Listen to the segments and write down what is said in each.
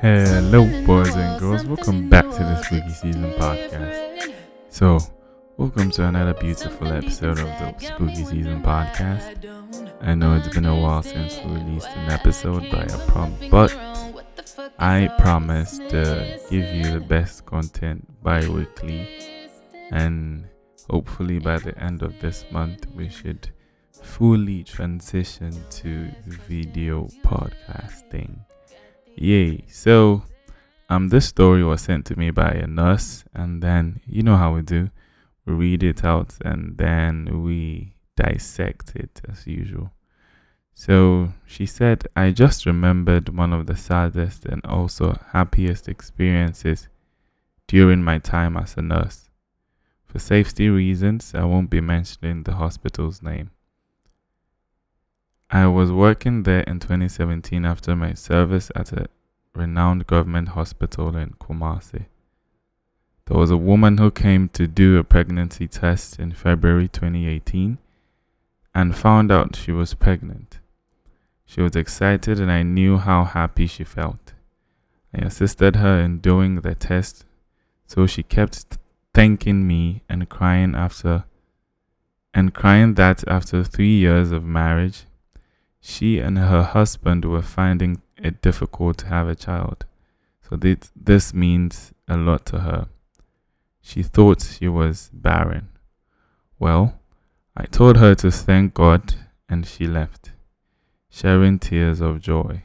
Hello, boys and girls. Welcome back to the Spooky Season podcast. So, welcome to another beautiful episode of the Spooky Season podcast. I know it's been a while since we released an episode, but I prom- but I promise to give you the best content bi-weekly, and hopefully by the end of this month we should fully transition to video podcasting. Yay. So um this story was sent to me by a nurse and then you know how we do. We read it out and then we dissect it as usual. So she said, I just remembered one of the saddest and also happiest experiences during my time as a nurse. For safety reasons, I won't be mentioning the hospital's name. I was working there in 2017 after my service at a renowned government hospital in Kumasi. There was a woman who came to do a pregnancy test in February 2018 and found out she was pregnant. She was excited and I knew how happy she felt. I assisted her in doing the test, so she kept thanking me and crying after and crying that after 3 years of marriage she and her husband were finding it difficult to have a child. So this, this means a lot to her. She thought she was barren. Well, I told her to thank God and she left, sharing tears of joy.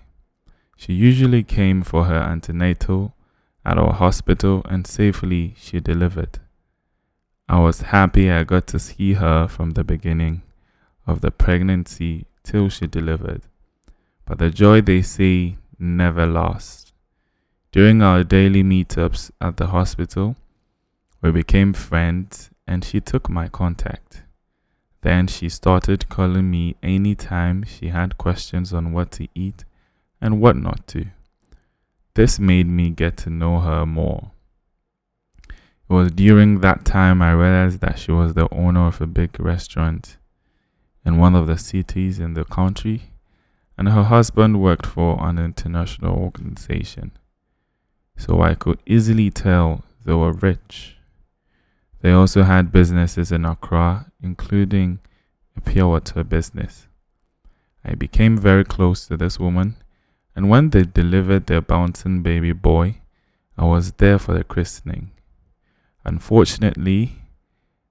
She usually came for her antenatal at our hospital and safely she delivered. I was happy I got to see her from the beginning of the pregnancy till she delivered. But the joy they say never lasts. During our daily meetups at the hospital, we became friends and she took my contact. Then she started calling me anytime she had questions on what to eat and what not to. This made me get to know her more. It was during that time I realized that she was the owner of a big restaurant in one of the cities in the country, and her husband worked for an international organization. So I could easily tell they were rich. They also had businesses in Accra, including a pure water business. I became very close to this woman, and when they delivered their bouncing baby boy, I was there for the christening. Unfortunately,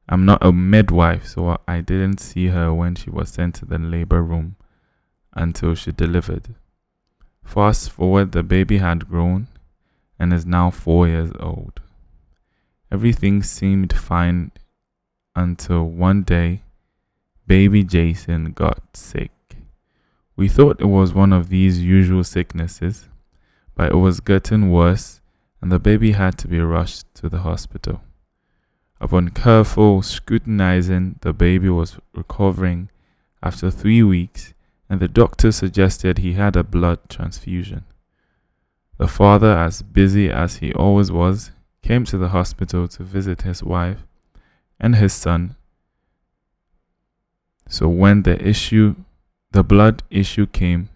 I'm not a midwife, so I didn't see her when she was sent to the labor room until she delivered. Fast forward, the baby had grown and is now four years old. Everything seemed fine until one day, baby Jason got sick. We thought it was one of these usual sicknesses, but it was getting worse, and the baby had to be rushed to the hospital. Upon careful scrutinizing, the baby was recovering after three weeks, and the doctor suggested he had a blood transfusion. The father, as busy as he always was, came to the hospital to visit his wife and his son. So when the issue, the blood issue came,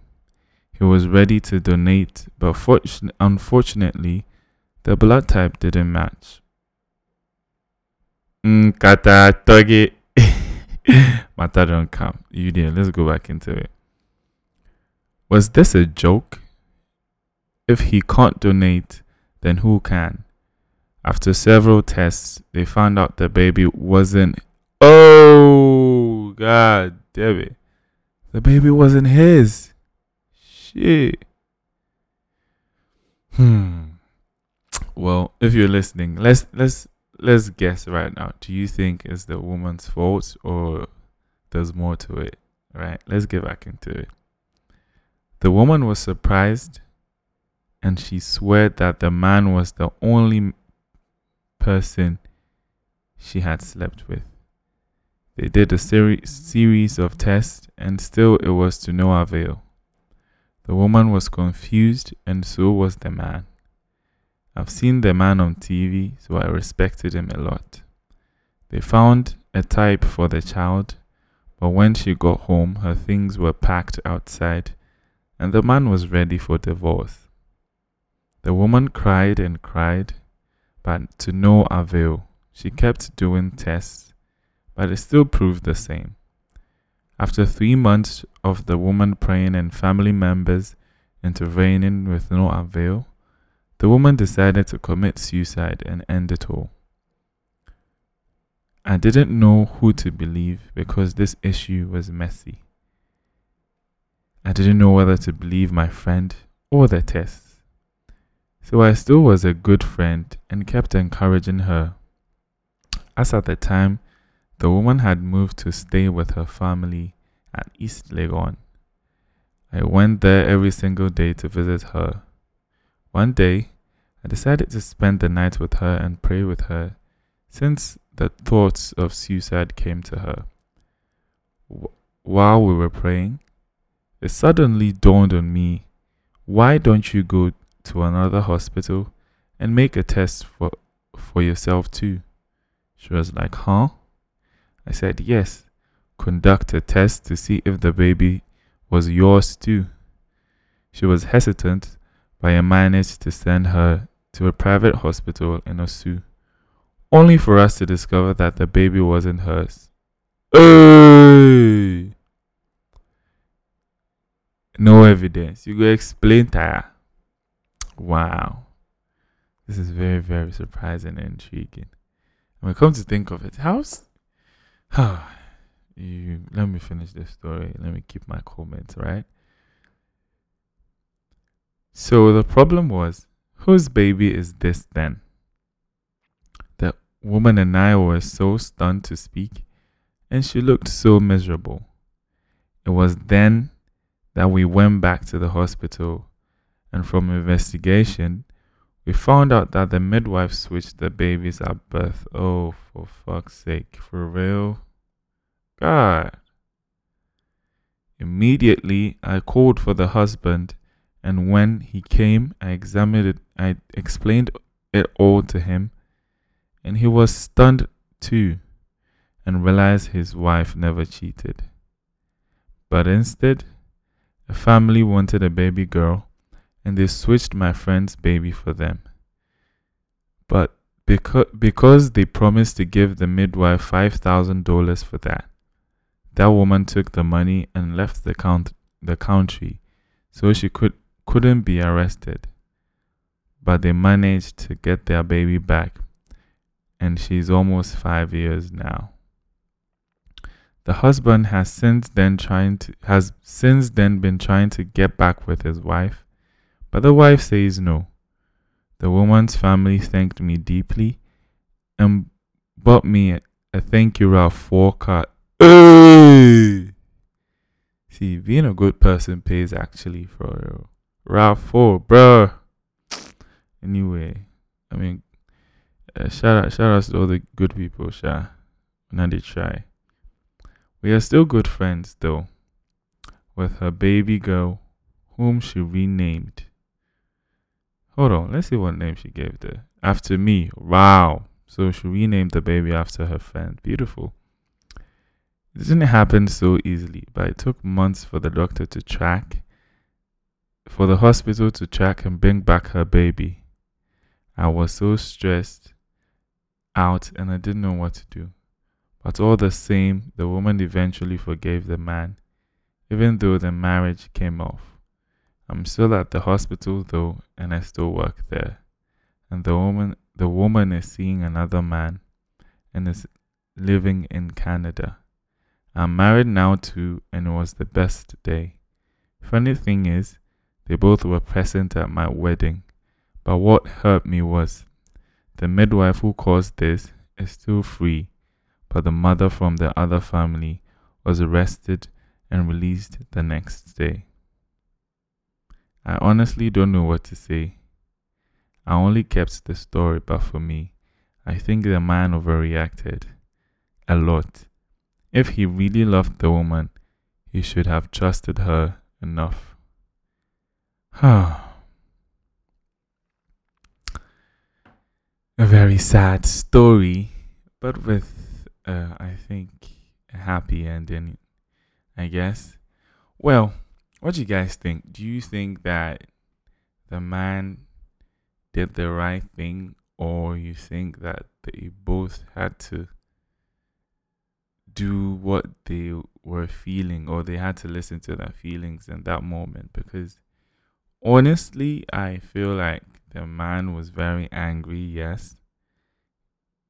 he was ready to donate, but unfortunately, the blood type didn't match. Nkata Toge. Mata don't come. You did. Let's go back into it. Was this a joke? If he can't donate, then who can? After several tests, they found out the baby wasn't. Oh, God damn it. The baby wasn't his. Shit. Hmm. Well, if you're listening, let's let's let's guess right now. Do you think it's the woman's fault or there's more to it? Right? Let's get back into it. The woman was surprised and she swore that the man was the only person she had slept with. They did a seri- series of tests and still it was to no avail. The woman was confused and so was the man. I've seen the man on TV, so I respected him a lot. They found a type for the child, but when she got home, her things were packed outside, and the man was ready for divorce. The woman cried and cried, but to no avail. She kept doing tests, but it still proved the same. After three months of the woman praying and family members intervening with no avail, the woman decided to commit suicide and end it all. I didn't know who to believe because this issue was messy. I didn't know whether to believe my friend or the tests. So I still was a good friend and kept encouraging her. As at the time, the woman had moved to stay with her family at East Legon. I went there every single day to visit her. One day, I decided to spend the night with her and pray with her since the thoughts of suicide came to her. while we were praying, it suddenly dawned on me why don't you go to another hospital and make a test for, for yourself too? She was like, Huh? I said, Yes. Conduct a test to see if the baby was yours too. She was hesitant, but I managed to send her to a private hospital in Osu only for us to discover that the baby wasn't hers. Hey! No evidence. You go explain that. Wow. This is very, very surprising and intriguing. When we come to think of it, how's you let me finish the story. Let me keep my comments, right? So the problem was, whose baby is this then? The woman and I were so stunned to speak, and she looked so miserable. It was then that we went back to the hospital, and from investigation, we found out that the midwife switched the babies at birth. Oh, for fuck's sake, for real? God. Immediately, I called for the husband, and when he came, I examined it, I explained it all to him and he was stunned too and realized his wife never cheated. But instead, a family wanted a baby girl and they switched my friend's baby for them. But because, because they promised to give the midwife $5,000 for that, that woman took the money and left the, count, the country so she could, couldn't be arrested. But they managed to get their baby back and she's almost five years now. The husband has since then trying to has since then been trying to get back with his wife, but the wife says no. The woman's family thanked me deeply and bought me a, thank you RAV4 card. See, being a good person pays actually for RAV4, bro. Anyway, I mean, uh, shout out, shout out to all the good people, Sha. Now they try. We are still good friends though, with her baby girl, whom she renamed. Hold on, let's see what name she gave the after me. Wow. So she renamed the baby after her friend. Beautiful. It didn't happen so easily, but it took months for the doctor to track, for the hospital to track and bring back her baby. I was so stressed out and I didn't know what to do. But all the same, the woman eventually forgave the man, even though the marriage came off. I'm still at the hospital though, and I still work there. And the woman, the woman is seeing another man, and is living in Canada. I'm married now too, and it was the best day. Funny thing is, they both were present at my wedding. But what hurt me was the midwife who caused this is still free, but the mother from the other family was arrested and released the next day. I honestly don't know what to say. I only kept the story, but for me, I think the man overreacted a lot. If he really loved the woman, he should have trusted her enough. A very sad story, but with, uh, I think, a happy ending, I guess. Well, what do you guys think? Do you think that the man did the right thing or you think that they both had to do what they were feeling or they had to listen to their feelings in that moment because honestly i feel like the man was very angry yes.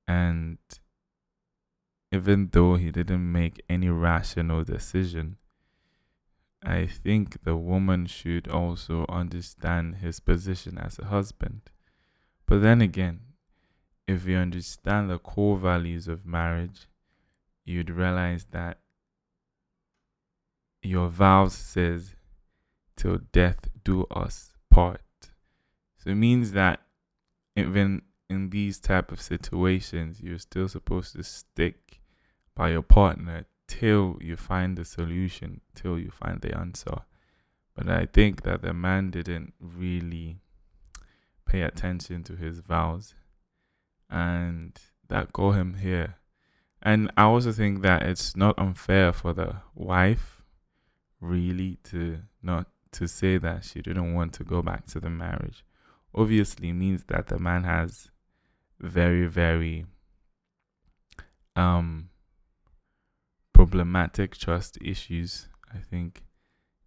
And even though he didn't make any rational decision i think the woman should also understand his position as a husband. But then again if you understand the core values of marriage you'd realize that your vows says till death do us part. So it means that even in these type of situations you're still supposed to stick by your partner till you find the solution till you find the answer. But i think that the man didn't really pay attention to his vows and that got him here. And I also think that it's not unfair for the wife really to not to say that she didn't want to go back to the marriage. Obviously means that the man has very, very um problematic trust issues. I think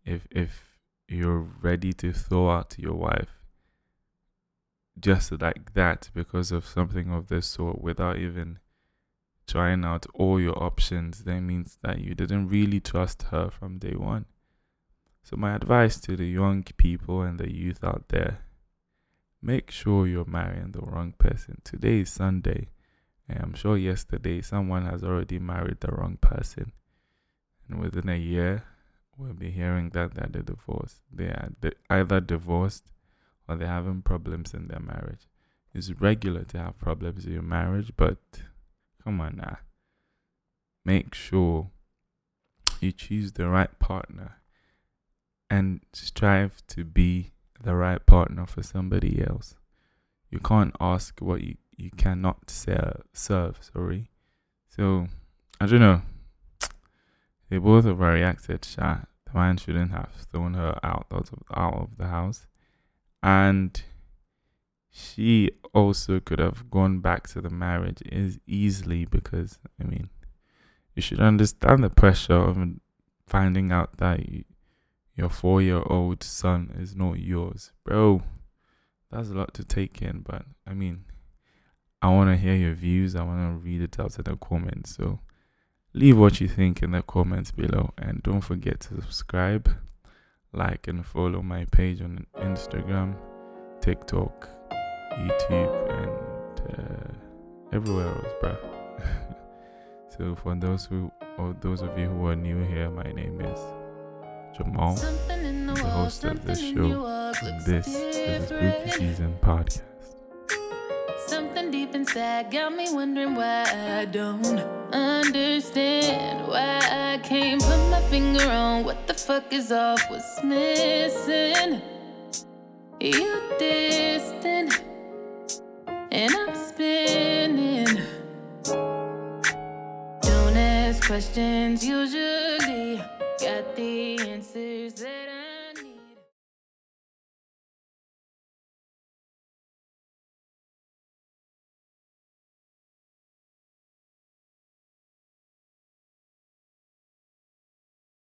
if if you're ready to throw out your wife just like that because of something of this sort without even trying out all your options, then means that you didn't really trust her from day one. So, my advice to the young people and the youth out there make sure you're marrying the wrong person. Today is Sunday, and I'm sure yesterday someone has already married the wrong person. And within a year, we'll be hearing that they're divorced. They are either divorced or they're having problems in their marriage. It's regular to have problems in your marriage, but Come on now. Make sure you choose the right partner and strive to be the right partner for somebody else. You can't ask what you, you cannot serve, serve, sorry. So, I don't know. They both overreacted, Sha. The man shouldn't have thrown her out, out of, out of the house. And she also could have gone back to the marriage is easily because I mean, you should understand the pressure of finding out that you, your four-year-old son is not yours, bro. That's a lot to take in, but I mean, I want to hear your views. I want to read it out in the comments. So leave what you think in the comments below, and don't forget to subscribe, like, and follow my page on Instagram, TikTok YouTube, and uh, everywhere else, bro. so for those who or those of you who are new here, my name is Jamal, the host of this show, this is the Spooky Season podcast. Something deep inside got me wondering why I don't understand why I can't put my finger on what the fuck is off, what's missing. You distant and I'm spinning. Don't ask questions, usually got the answers.